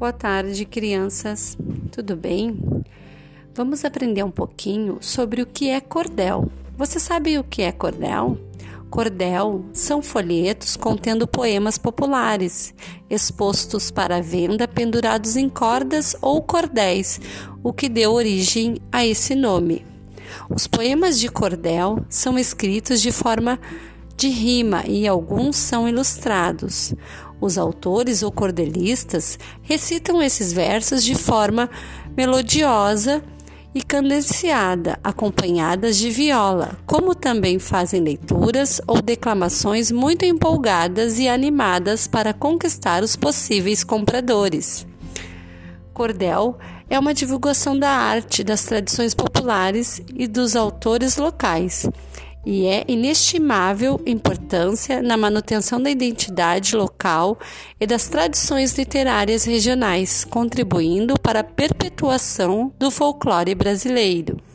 Boa tarde, crianças. Tudo bem? Vamos aprender um pouquinho sobre o que é cordel. Você sabe o que é cordel? Cordel são folhetos contendo poemas populares, expostos para venda pendurados em cordas ou cordéis, o que deu origem a esse nome. Os poemas de cordel são escritos de forma de rima e alguns são ilustrados. Os autores ou cordelistas recitam esses versos de forma melodiosa e cadenciada, acompanhadas de viola, como também fazem leituras ou declamações muito empolgadas e animadas para conquistar os possíveis compradores. Cordel é uma divulgação da arte, das tradições populares e dos autores locais e é inestimável importância na manutenção da identidade local e das tradições literárias regionais, contribuindo para a perpetuação do folclore brasileiro.